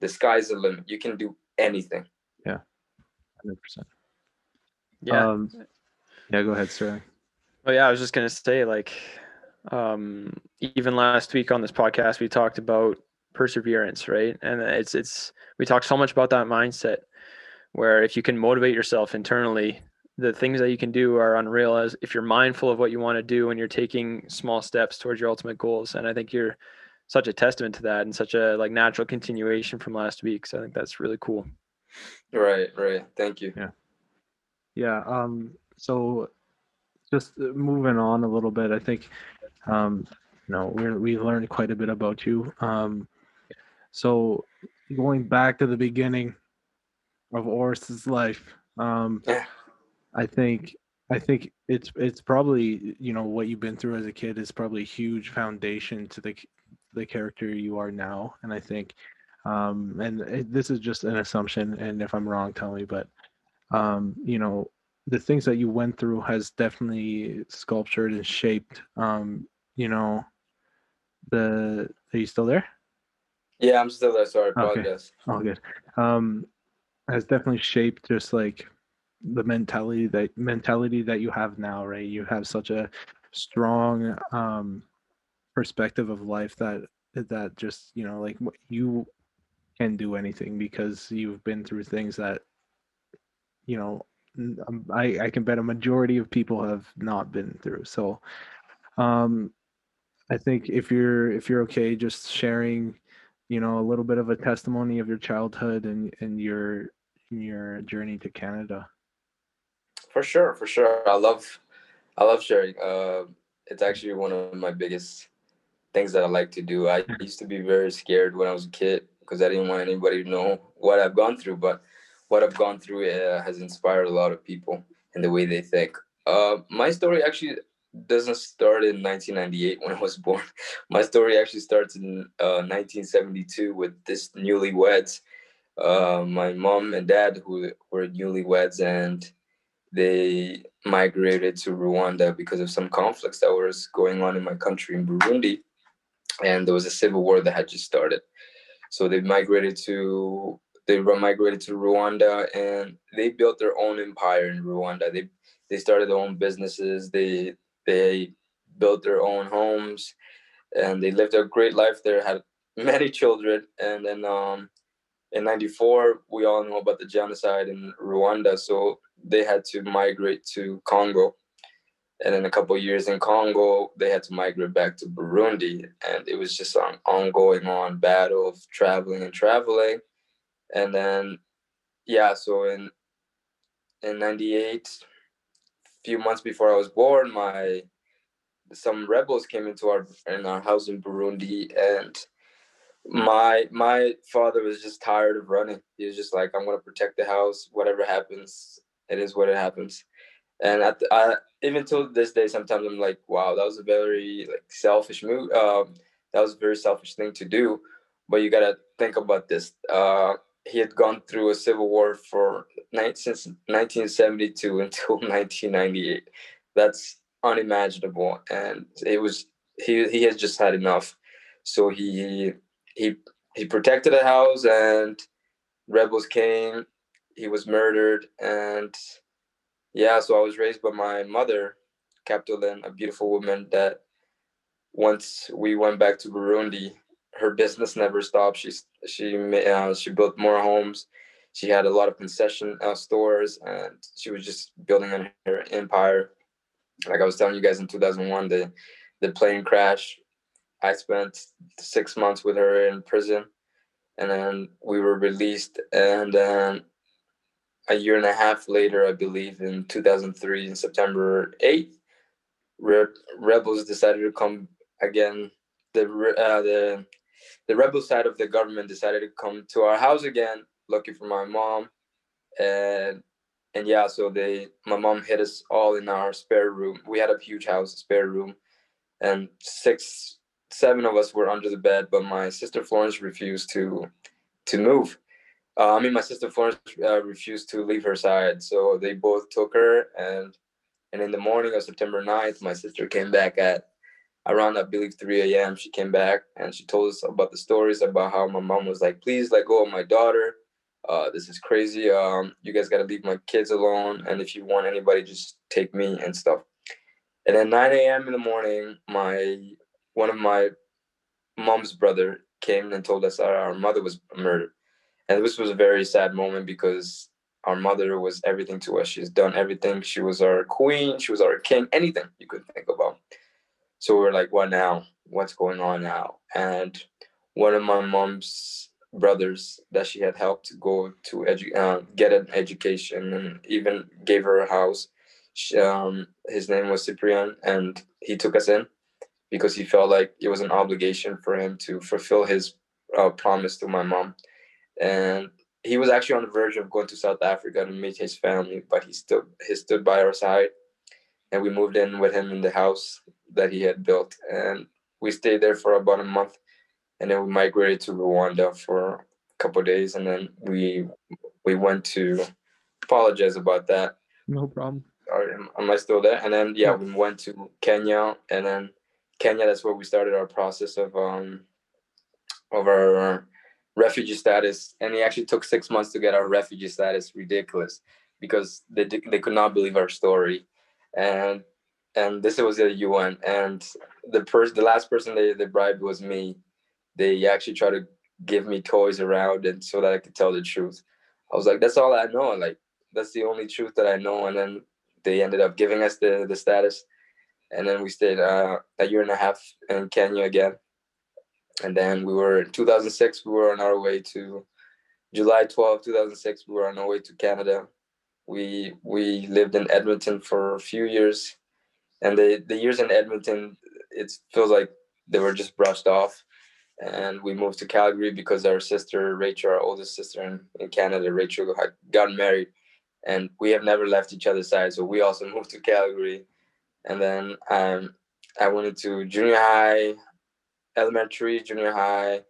[SPEAKER 3] the sky's the limit. You can do anything.
[SPEAKER 4] Yeah, hundred percent. Yeah. Um, yeah. Go ahead, sir.
[SPEAKER 5] Oh yeah, I was just gonna say like um even last week on this podcast we talked about perseverance, right? And it's it's we talked so much about that mindset where if you can motivate yourself internally, the things that you can do are unreal as if you're mindful of what you want to do and you're taking small steps towards your ultimate goals. And I think you're such a testament to that and such a like natural continuation from last week. So I think that's really cool.
[SPEAKER 3] Right, right. Thank you.
[SPEAKER 4] Yeah. Yeah. Um. So, just uh, moving on a little bit, I think, um, you know, we we learned quite a bit about you. Um, so going back to the beginning of Oris's life, um,
[SPEAKER 3] Yeah.
[SPEAKER 4] I think I think it's it's probably you know what you've been through as a kid is probably a huge foundation to the the character you are now, and I think, um, and it, this is just an assumption, and if I'm wrong, tell me, but um, you know the things that you went through has definitely sculptured and shaped um, you know the are you still there?
[SPEAKER 3] Yeah, I'm still there. Sorry,
[SPEAKER 4] Okay.
[SPEAKER 3] apologize.
[SPEAKER 4] Oh, good. Um, has definitely shaped just like the mentality that mentality that you have now, right? You have such a strong um perspective of life that that just you know like you can do anything because you've been through things that you know um, I I can bet a majority of people have not been through. So, um, I think if you're if you're okay, just sharing you know a little bit of a testimony of your childhood and and your your journey to Canada.
[SPEAKER 3] For sure, for sure. I love, I love sharing. Uh, it's actually one of my biggest things that I like to do. I used to be very scared when I was a kid because I didn't want anybody to know what I've gone through. But what I've gone through uh, has inspired a lot of people and the way they think. Uh, my story actually doesn't start in 1998 when I was born. My story actually starts in uh, 1972 with this newlyweds. Uh, my mom and dad, who were newlyweds, and they migrated to Rwanda because of some conflicts that was going on in my country in Burundi, and there was a civil war that had just started. So they migrated to they migrated to Rwanda, and they built their own empire in Rwanda. They they started their own businesses. They they built their own homes, and they lived a great life there. Had many children, and then um, in '94 we all know about the genocide in Rwanda. So they had to migrate to Congo. And in a couple of years in Congo, they had to migrate back to Burundi. And it was just an ongoing on battle of traveling and traveling. And then, yeah, so in in 98, a few months before I was born, my some rebels came into our in our house in Burundi and my my father was just tired of running. He was just like, I'm gonna protect the house. Whatever happens, it is what it happens. And at the, I, even till this day, sometimes I'm like, wow, that was a very like selfish move. Um, that was a very selfish thing to do. But you gotta think about this. Uh, he had gone through a civil war for since 1972 until 1998. That's unimaginable, and it was he he has just had enough. So he he he protected the house, and rebels came. He was murdered, and yeah. So I was raised by my mother, Capitolin, a beautiful woman that once we went back to Burundi, her business never stopped. She she uh, she built more homes. She had a lot of concession uh, stores, and she was just building on her empire. Like I was telling you guys in 2001, the the plane crash. I spent six months with her in prison, and then we were released. And then a year and a half later, I believe in 2003, in September 8th, Re- rebels decided to come again. The uh, the the rebel side of the government decided to come to our house again, looking for my mom, and and yeah, so they my mom hid us all in our spare room. We had a huge house, a spare room, and six seven of us were under the bed, but my sister Florence refused to to move. Uh, I mean, my sister Florence uh, refused to leave her side, so they both took her, and and in the morning of September 9th, my sister came back at around I believe 3 a.m. She came back and she told us about the stories about how my mom was like, "Please let go of my daughter. Uh, this is crazy. Um, you guys got to leave my kids alone, and if you want anybody, just take me and stuff." And then 9 a.m. in the morning, my one of my mom's brother came and told us our mother was murdered. And this was a very sad moment because our mother was everything to us. She's done everything. She was our queen. She was our king. Anything you could think about. So we are like, what now? What's going on now? And one of my mom's brothers that she had helped go to edu- uh, get an education and even gave her a house. She, um, his name was Cyprian, and he took us in because he felt like it was an obligation for him to fulfill his uh, promise to my mom. And he was actually on the verge of going to South Africa to meet his family, but he stood he stood by our side, and we moved in with him in the house that he had built, and we stayed there for about a month, and then we migrated to Rwanda for a couple days, and then we we went to apologize about that.
[SPEAKER 4] No problem.
[SPEAKER 3] Are, am I still there? And then yeah, we went to Kenya, and then Kenya. That's where we started our process of um of our refugee status, and it actually took six months to get our refugee status. Ridiculous, because they they could not believe our story, and and this was the UN, and the person, the last person they they bribed was me. They actually tried to give me toys around, and so that I could tell the truth. I was like, that's all I know. Like that's the only truth that I know. And then they ended up giving us the the status, and then we stayed uh, a year and a half in Kenya again and then we were in 2006 we were on our way to july 12 2006 we were on our way to canada. We we lived in edmonton for a few years. And the the years in edmonton it feels like they were just brushed off. And we moved to calgary because our sister rachel our oldest sister in, in canada rachel had gotten married. And we have never left each other's side so we also moved to calgary. And then um, i went into junior high elementary, junior high,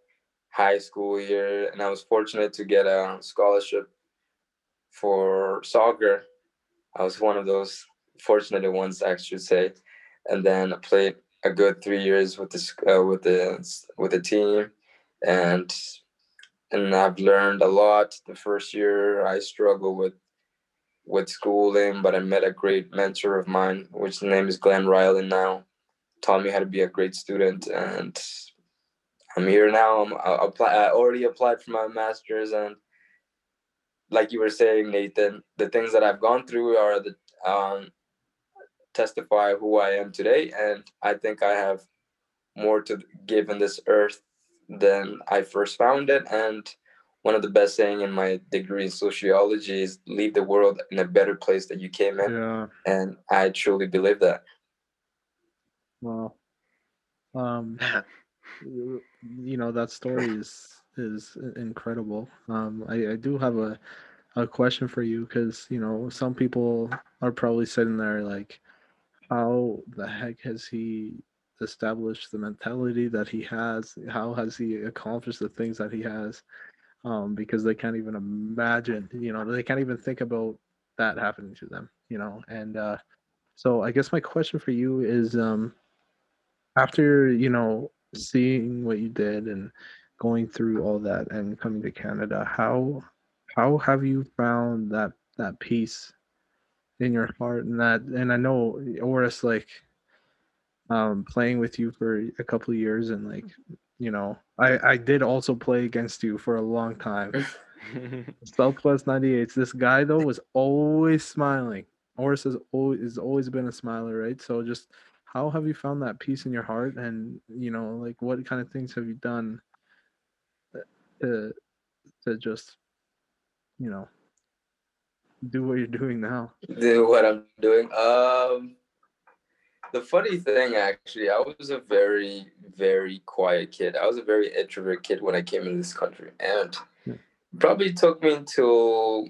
[SPEAKER 3] high school here, and I was fortunate to get a scholarship for soccer. I was one of those fortunate ones, I should say, and then I played a good three years with the uh, with the with the team, and and I've learned a lot. The first year I struggled with with schooling, but I met a great mentor of mine, which name is Glenn Riley now taught me how to be a great student and i'm here now. I'm I, apply, I already applied for my master's and like you were saying nathan the things that i've gone through are the um, testify who i am today and i think i have more to give in this earth than i first found it. And one of the best saying in my degree in sociology is leave the world in a better place than you came in.
[SPEAKER 4] Yeah.
[SPEAKER 3] and i truly believe that
[SPEAKER 4] Wow. Um, you you know that story is is incredible. Um, I I do have a a question for you because you know some people are probably sitting there like, how the heck has he established the mentality that he has? How has he accomplished the things that he has? Um, because they can't even imagine, you know, they can't even think about that happening to them, you know, and uh, so I guess my question for you is, um, after you know seeing what you did and going through all that and coming to Canada, how how have you found that that peace in your heart and that and I know Oris like um playing with you for a couple of years and like you know I I did also play against you for a long time. Southwest 98. This guy though was always smiling. Oris has always has always been a smiler, right? So just how have you found that peace in your heart and you know like what kind of things have you done uh, to to just you know do what you're doing now
[SPEAKER 3] do what I'm doing. Um, the funny thing, actually, I was a very, very quiet kid. I was a very introvert kid when I came in this country, and
[SPEAKER 4] Yeah.
[SPEAKER 3] probably took me until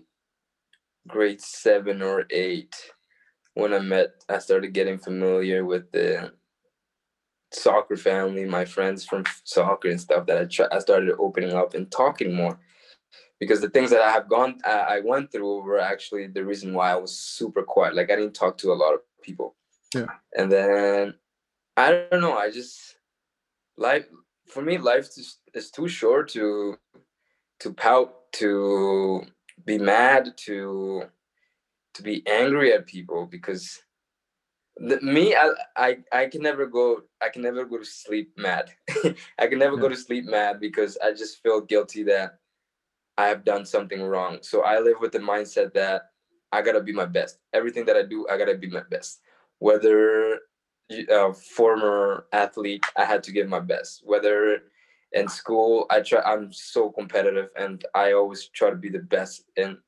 [SPEAKER 3] grade seven or eight when I met. I started getting familiar with the soccer family, my friends from soccer and stuff. That I try, I started opening up and talking more because the things that I have gone, I, I went through were actually the reason why I was super quiet. Like I didn't talk to a lot of people.
[SPEAKER 4] Yeah.
[SPEAKER 3] And then I don't know. I just life for me, life is, is too short to to pout, to be mad, to to be angry at people because the, me I, I i can never go i can never go to sleep mad i can never go to sleep mad because i just feel guilty that i have done something wrong so i live with the mindset that i gotta be my best everything that i do i gotta be my best whether a uh, former athlete, I had to give my best. Whether in school, I try. I'm so competitive, and I always try to be the best in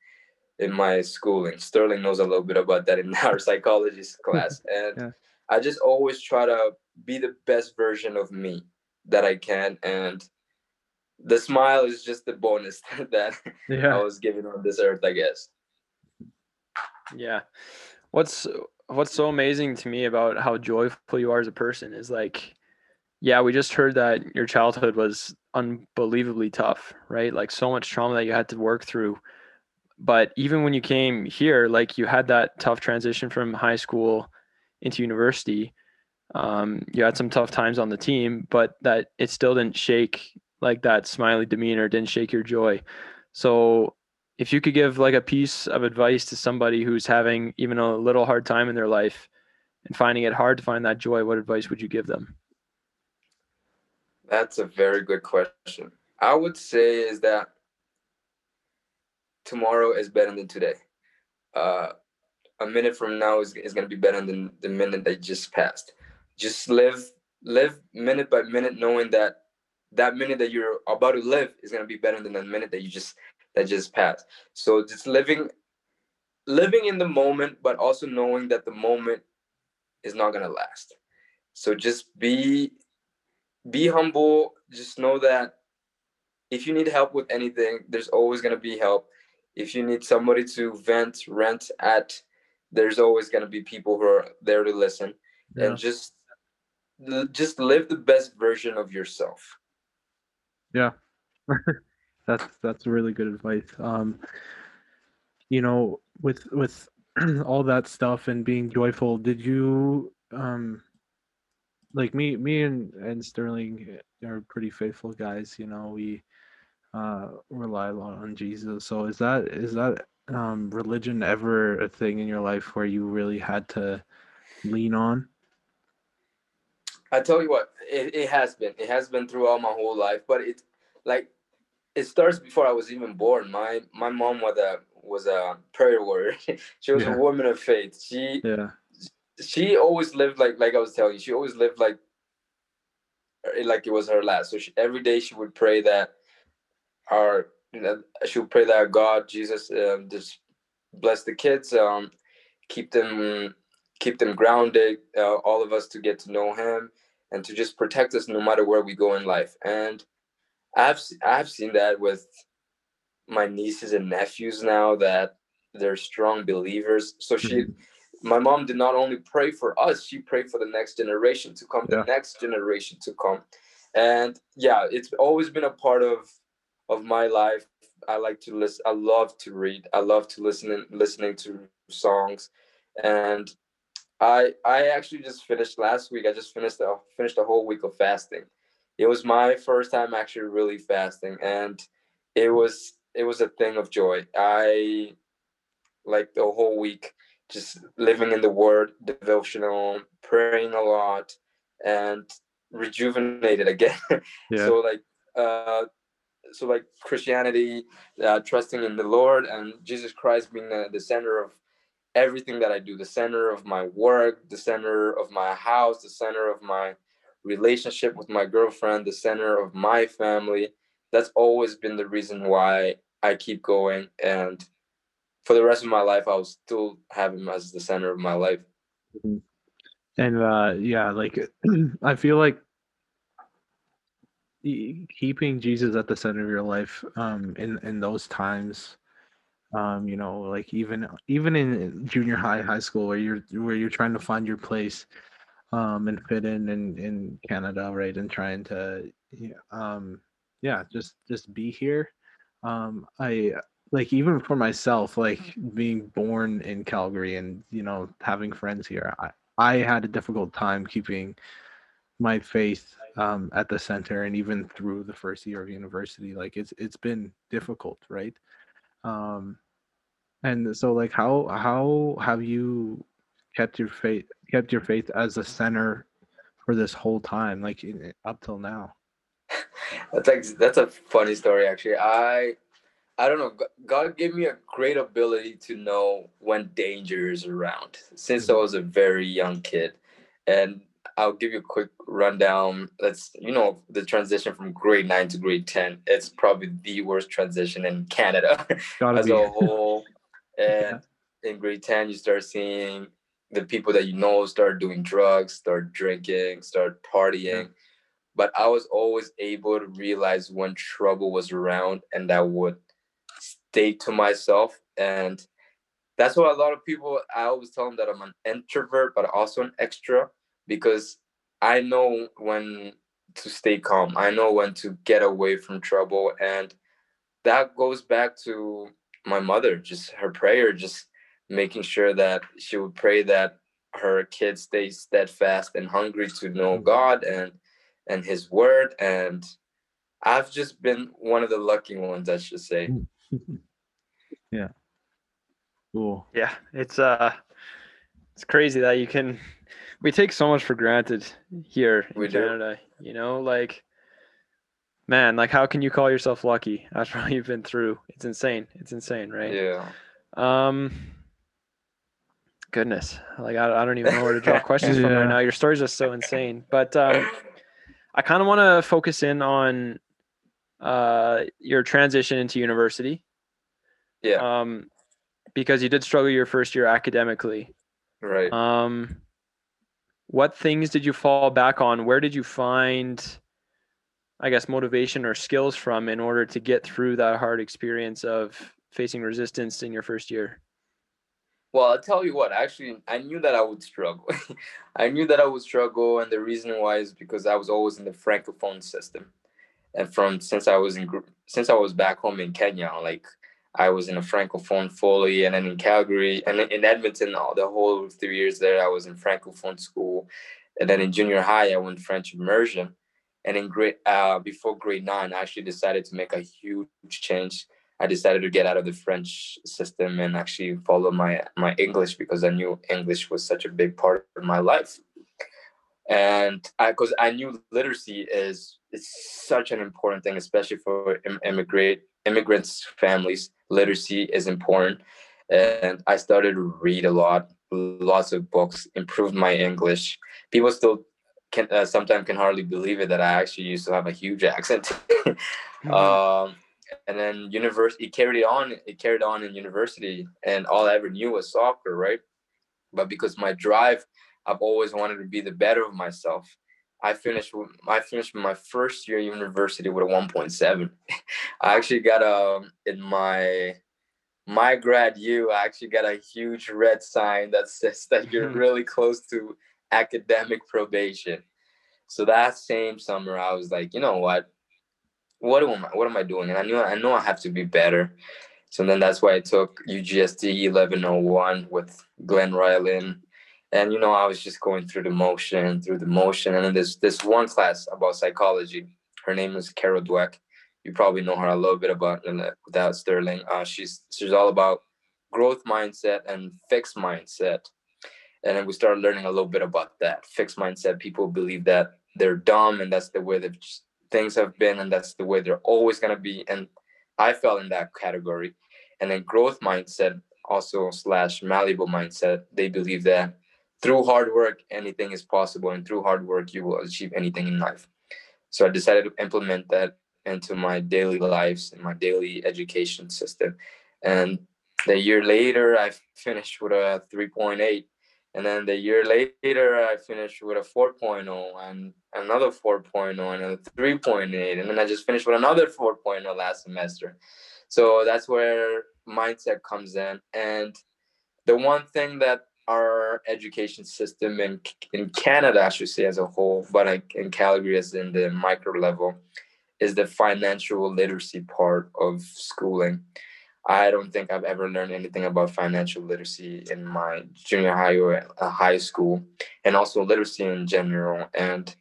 [SPEAKER 3] in my schooling. Sterling knows a little bit about that in our psychology class, and
[SPEAKER 4] Yeah.
[SPEAKER 3] I just always try to be the best version of me that I can, and the smile is just the bonus that I was given on this earth, I guess.
[SPEAKER 5] Yeah. What's what's so amazing to me about how joyful you are as a person is like yeah, we just heard that your childhood was unbelievably tough, right? Like so much trauma that you had to work through. But even when you came here, like you had that tough transition from high school into university. Um, you had some tough times on the team, but that it still didn't shake like that smiley demeanor, didn't shake your joy. So if you could give like a piece of advice to somebody who's having even a little hard time in their life and finding it hard to find that joy, what advice would you give them?
[SPEAKER 3] That's a very good question. I would say is that tomorrow is better than today. Uh, a minute from now is, is going to be better than the minute that just passed. Just live live minute by minute, knowing that that minute that you're about to live is going to be better than the minute that you just that just passed. So just living living in the moment, but also knowing that the moment is not going to last. So just be be humble. Just know that if you need help with anything, there's always going to be help. If you need somebody to vent, rent at, there's always going to be people who are there to listen.
[SPEAKER 4] Yeah.
[SPEAKER 3] And just just live the best version of yourself. Yeah.
[SPEAKER 4] that's that's really good advice. Um, you know, with with all that stuff and being joyful, did you um like me me and and Sterling are pretty faithful guys, you know, we uh rely a lot on Jesus. So is that is that um religion ever a thing in your life where you really had to lean on?
[SPEAKER 3] I tell you what, it, it has been. It has been throughout my whole life, but it like it starts before I was even born. My my mom was a was a prayer warrior. she was
[SPEAKER 4] Yeah.
[SPEAKER 3] a woman of faith. She
[SPEAKER 4] Yeah.
[SPEAKER 3] she always lived like like I was telling you. She always lived like eh, like it was her last. So she, every day she would pray that our you know pray that God Jesus um, just bless the kids, um, keep them keep them grounded. Uh, all of us to get to know Him and to just protect us no matter where we go in life. And I've I've seen that with my nieces and nephews now that they're strong believers. So she my mom did not only pray for us, she prayed for the next generation to come,
[SPEAKER 4] Yeah.
[SPEAKER 3] the next generation to come. And yeah, it's always been a part of of my life. I like to listen. I love to read. I love to listen and listening to songs. And I I actually just finished last week. I just finished a finished a whole week of fasting. It was my first time actually really fasting, and it was it was a thing of joy. I like the whole week just living in the word devotional praying a lot and rejuvenated again
[SPEAKER 4] Yeah.
[SPEAKER 3] so like uh so like christianity uh, trusting in the lord and jesus christ being the, the center of everything that i do the center of my work the center of my house the center of my relationship with my girlfriend the center of my family. That's always been the reason why i keep going and for the rest of my life i'll still have him as the center of my life.
[SPEAKER 4] And uh yeah like i feel like keeping jesus at the center of your life um in in those times um you know like even even in junior high high school where you're where you're trying to find your place um and fit in in in canada right and trying to yeah, um yeah just just be here. Um i like even for myself like being born in calgary and you know having friends here i i had a difficult time keeping my faith um at the center and even through the first year of university like it's it's been difficult right? Um and so like how how have you kept your faith kept your faith as a center for this whole time like in, up till now?
[SPEAKER 3] That's like that's a funny story actually. I i don't know god gave me a great ability to know when danger is around since i was a very young kid. And I'll give you a quick rundown. That's you know the transition from grade nine to grade ten. It's probably the worst transition in Canada as
[SPEAKER 4] be.
[SPEAKER 3] a whole. And in grade ten, you start seeing the people that you know start doing drugs, start drinking, start partying. But I was always able to realize when trouble was around, and I would stay to myself. And that's why a lot of people. I always tell them that I'm an introvert, but also an extra because I know when to stay calm. I know when to get away from trouble. And that goes back to my mother, just her prayer, just making sure that she would pray that her kids stay steadfast and hungry to know
[SPEAKER 4] Mhm.
[SPEAKER 3] God and and his word. And I've just been one of the lucky ones, I should say.
[SPEAKER 4] yeah. Cool.
[SPEAKER 5] Yeah, it's uh, it's crazy that you can. We take so much for granted here in
[SPEAKER 3] We do.
[SPEAKER 5] Canada. You know, like, man, like, how can you call yourself lucky after all you've been through? It's insane. It's insane, right?
[SPEAKER 3] Yeah.
[SPEAKER 5] Um. Goodness, like I, I don't even know where to draw questions from right now. Your story's just so insane. But um, I kind of want to focus in on uh your transition into university.
[SPEAKER 3] Yeah.
[SPEAKER 5] Um, because you did struggle your first year academically.
[SPEAKER 3] Right.
[SPEAKER 5] Um, what things did you fall back on? Where did you find, I guess, motivation or skills from in order to get through that hard experience of facing resistance in your first year?
[SPEAKER 3] Well, I'll tell you what, actually, I knew that I would struggle. I knew that I would struggle, and the reason why is because I was always in the francophone system, and from since I was in gr- since I was back home in Kenya, like I was in a francophone fully, and then in Calgary and in Edmonton, all the whole three years there, I was in francophone school, and then in junior high, I went French immersion, and in grade uh, before grade nine, I actually decided to make a huge change. I decided to get out of the French system and actually follow my my English because I knew English was such a big part of my life. And because I knew literacy is it's such an important thing, especially for im- immigrant immigrants families. Literacy is important, and I started to read a lot, lots of books, improved my English. People still can uh, sometimes can hardly believe it that I actually used to have a huge accent. um, and then university it carried on it carried on in university and all i ever knew was soccer right but because my drive i've always wanted to be the better of myself i finished i finished my first year university with a 1.7 i actually got a in my my grad u i actually got a huge red sign that says that you're really close to academic probation so that same summer i was like you know what what am I what am I doing? And I knew I know I have to be better. So then that's why I took UGSD 1101 with Glenn Ryland. And you know, I was just going through the motion, through the motion. And then there's this one class about psychology. Her name is Carol Dweck. You probably know her a little bit about uh, without Sterling. Uh, she's she's all about growth mindset and fixed mindset. And then we started learning a little bit about that. Fixed mindset, people believe that they're dumb and that's the way they've things have been and that's the way they're always going to be and i fell in that category and then growth mindset also slash malleable mindset they believe that through hard work anything is possible and through hard work you will achieve anything in life so i decided to implement that into my daily lives and my daily education system and the year later i finished with a 3.8 and then the year later, I finished with a 4.0 and another 4.0 and a 3.8. And then I just finished with another 4.0 last semester. So that's where mindset comes in. And the one thing that our education system in, in Canada, I should say as a whole, but in Calgary as in the micro level, is the financial literacy part of schooling. I don't think I've ever learned anything about financial literacy in my junior high or uh, high school, and also literacy in general. And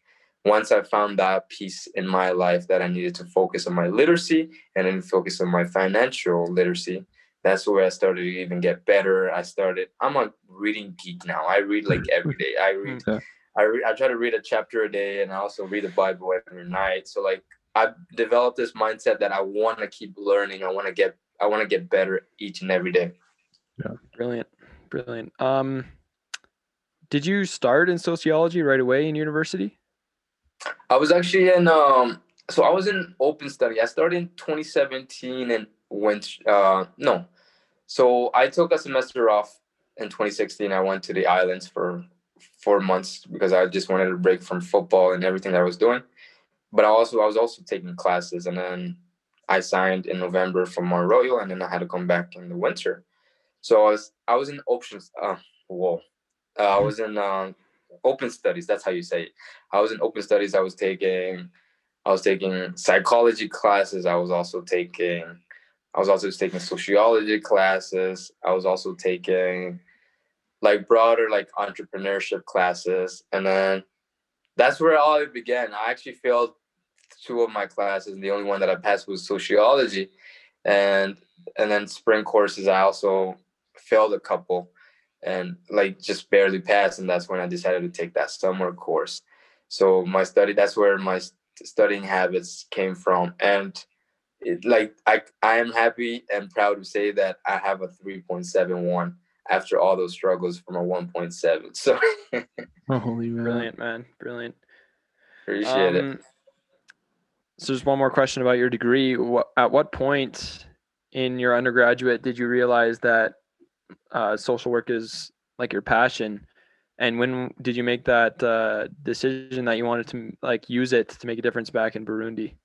[SPEAKER 3] once I found that piece in my life that I needed to focus on my literacy and then focus on my financial literacy, that's where I started to even get better. I started. I'm a reading geek now. I read like every day. I read.
[SPEAKER 4] Okay.
[SPEAKER 3] I read. I try to read a chapter a day, and I also read the Bible every night. So like I've developed this mindset that I want to keep learning. I want to get I want to get better each and every day. Yeah.
[SPEAKER 5] Brilliant, brilliant. Um, did you start in sociology right away in university?
[SPEAKER 3] I was actually in um so I was in open study. I started in 2017 and went uh no. So I took a semester off in 2016. I went to the islands for four months because I just wanted a break from football and everything that I was doing. But I also I was also taking classes and then I signed in November Mount Royal and then I had to come back in the winter. So I was I was in options uh whoa. Uh, I was in um, open studies. That's how you say it. I was in open studies. I was taking, I was taking psychology classes. I was also taking, I was also taking sociology classes. I was also taking, like broader like entrepreneurship classes, and then that's where all it began. I actually failed two of my classes, and the only one that I passed was sociology, and and then spring courses I also failed a couple and like just barely passed and that's when i decided to take that summer course so my study that's where my studying habits came from and it, like i i am happy and proud to say that i have a 3.71 after all those struggles from a 1.7 so
[SPEAKER 4] Holy man.
[SPEAKER 5] Brilliant, man. Brilliant.
[SPEAKER 3] appreciate it
[SPEAKER 5] Um, So just one more question about your degree. What, at what point in your undergraduate did you realize that uh, social work is like your passion? And when did you make that uh, decision that you wanted to like use it to make a difference back in Burundi?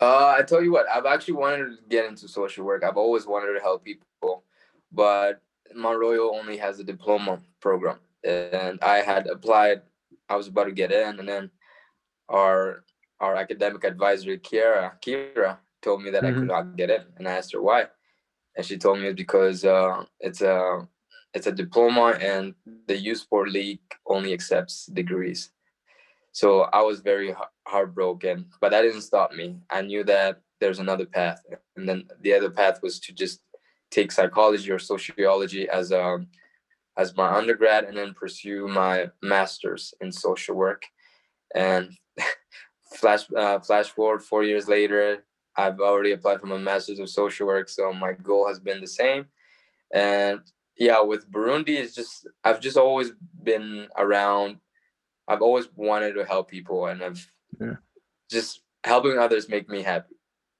[SPEAKER 3] Uh, I tell you what, I've actually wanted to get into social work. I've always wanted to help people, but Mount Royal only has a diploma program, and I had applied. I was about to get in, and then our our academic advisor Kira Kira told me that I
[SPEAKER 4] Mhm.
[SPEAKER 3] could not get in, and I asked her why, and she told me it's because uh, it's a it's a diploma, and the youth sport league only accepts degrees. So I was very heartbroken, but that didn't stop me. I knew that there's another path, and then the other path was to just take psychology or sociology as a as my undergrad, and then pursue my master's in social work. And flash uh, flash forward four years later, I've already applied for my master's of social work, so my goal has been the same. And yeah, with Burundi, it's just I've just always been around I've always wanted to help people, and I've
[SPEAKER 4] Yeah.
[SPEAKER 3] just helping others make me happy.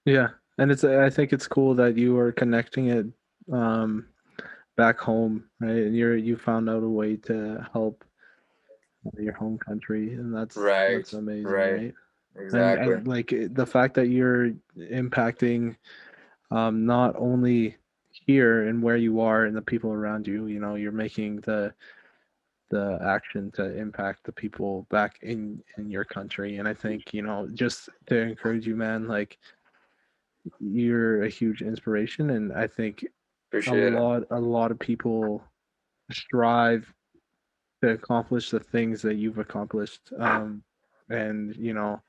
[SPEAKER 4] Yeah, and it's I think it's cool that you are connecting it um back home, right? And you're you found out a way to help your home country, and that's
[SPEAKER 3] Right,
[SPEAKER 4] That's amazing,
[SPEAKER 3] right.
[SPEAKER 4] right?
[SPEAKER 3] Exactly.
[SPEAKER 4] And, like eh, the fact that you're impacting um not only here and where you are and the people around you, you know, you're making the the action to impact the people back in in your country and i think you know just to encourage you man like you're a huge inspiration and i think
[SPEAKER 3] Appreciate
[SPEAKER 4] a
[SPEAKER 3] it.
[SPEAKER 4] lot a lot of people strive to accomplish the things that you've accomplished um and you know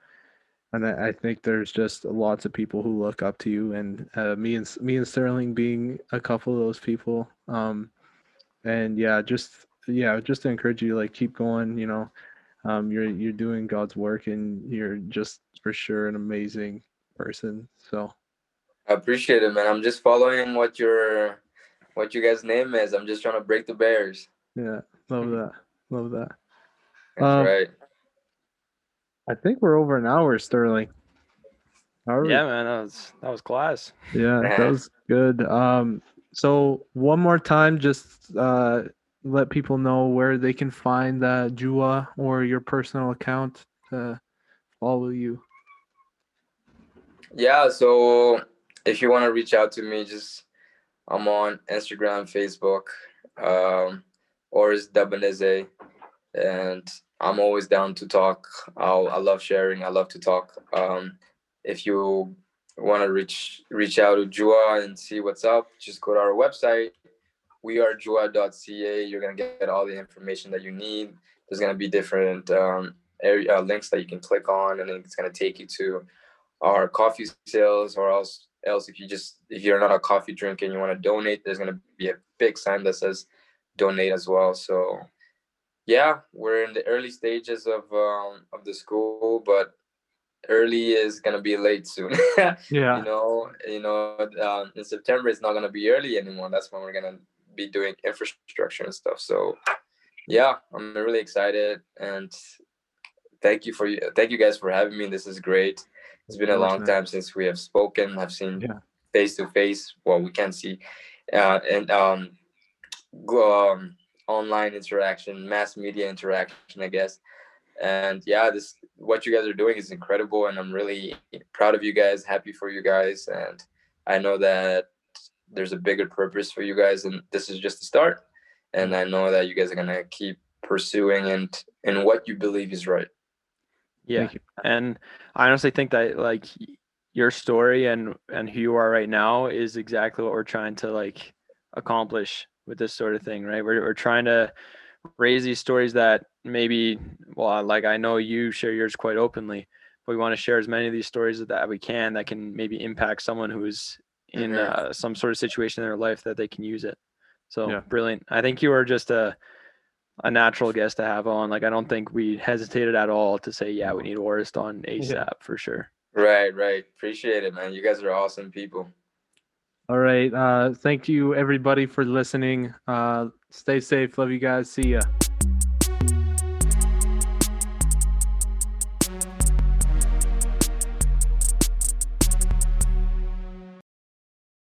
[SPEAKER 4] and I I think there's just lots of people who look up to you, and uh, me and me and Sterling being a couple of those people. Um, and yeah, just yeah, just to encourage you, like keep going. You know, um, you're you're doing God's work, and you're just for sure an amazing person. So
[SPEAKER 3] I appreciate it, man. I'm just following what your what you guys' name is. I'm just trying to break the barriers.
[SPEAKER 4] yeah, love that, love that.
[SPEAKER 3] That's
[SPEAKER 4] Um,
[SPEAKER 3] right.
[SPEAKER 4] I think we're over an hour, Sterling. Are we?
[SPEAKER 5] Yeah, man, that was that was class.
[SPEAKER 4] Yeah, that was good. Um, so one more time, just uh, let people know where they can find the Jua or your personal account to follow you.
[SPEAKER 3] Yeah, so if you want to reach out to me, just I'm on Instagram, Facebook, um, or is Debanize, and I'm always down to talk. I'll, I love sharing. I love to talk. Um, if you want to reach reach out to Jua and see what's up, just go to our website. We are jua.ca. You're gonna get all the information that you need. There's gonna be different um, area uh, links that you can click on, and then it's gonna take you to our coffee sales or else else if you just if you're not a coffee drinker and you want to donate there's going to be a big sign that says donate as well so yeah we're in the early stages of um of the school but early is going to be late soon
[SPEAKER 4] Yeah,
[SPEAKER 3] you know you know um, in september it's not going to be early anymore that's when we're going to be doing infrastructure and stuff so yeah, I'm really excited and thank you for you. Thank you guys for having me. This is great. It's been a long time since we have spoken. I've seen face to face. Well, we can see, uh, and um, go um, online interaction, mass media interaction, I guess. And yeah, this what you guys are doing is incredible, and I'm really proud of you guys. Happy for you guys, and I know that there's a bigger purpose for you guys, and this is just the start. And I know that you guys are gonna keep pursuing and and what you believe is right.
[SPEAKER 5] Yeah, and I honestly think that like your story and and who you are right now is exactly what we're trying to like accomplish with this sort of thing, right? We're we're trying to raise these stories that maybe well like I know you share yours quite openly, but we want to share as many of these stories that we can that can maybe impact someone who's in mm-hmm. uh, some sort of situation in their life that they can use it. So yeah. brilliant. I think you are just a a natural guest to have on. Like I don't think we hesitated at all to say, yeah, we need Orest on ASAP yeah. for sure.
[SPEAKER 3] Right, right. Appreciate it, man. You guys are awesome people.
[SPEAKER 4] All right. Uh thank you everybody for listening. Uh stay safe. Love you guys. See ya.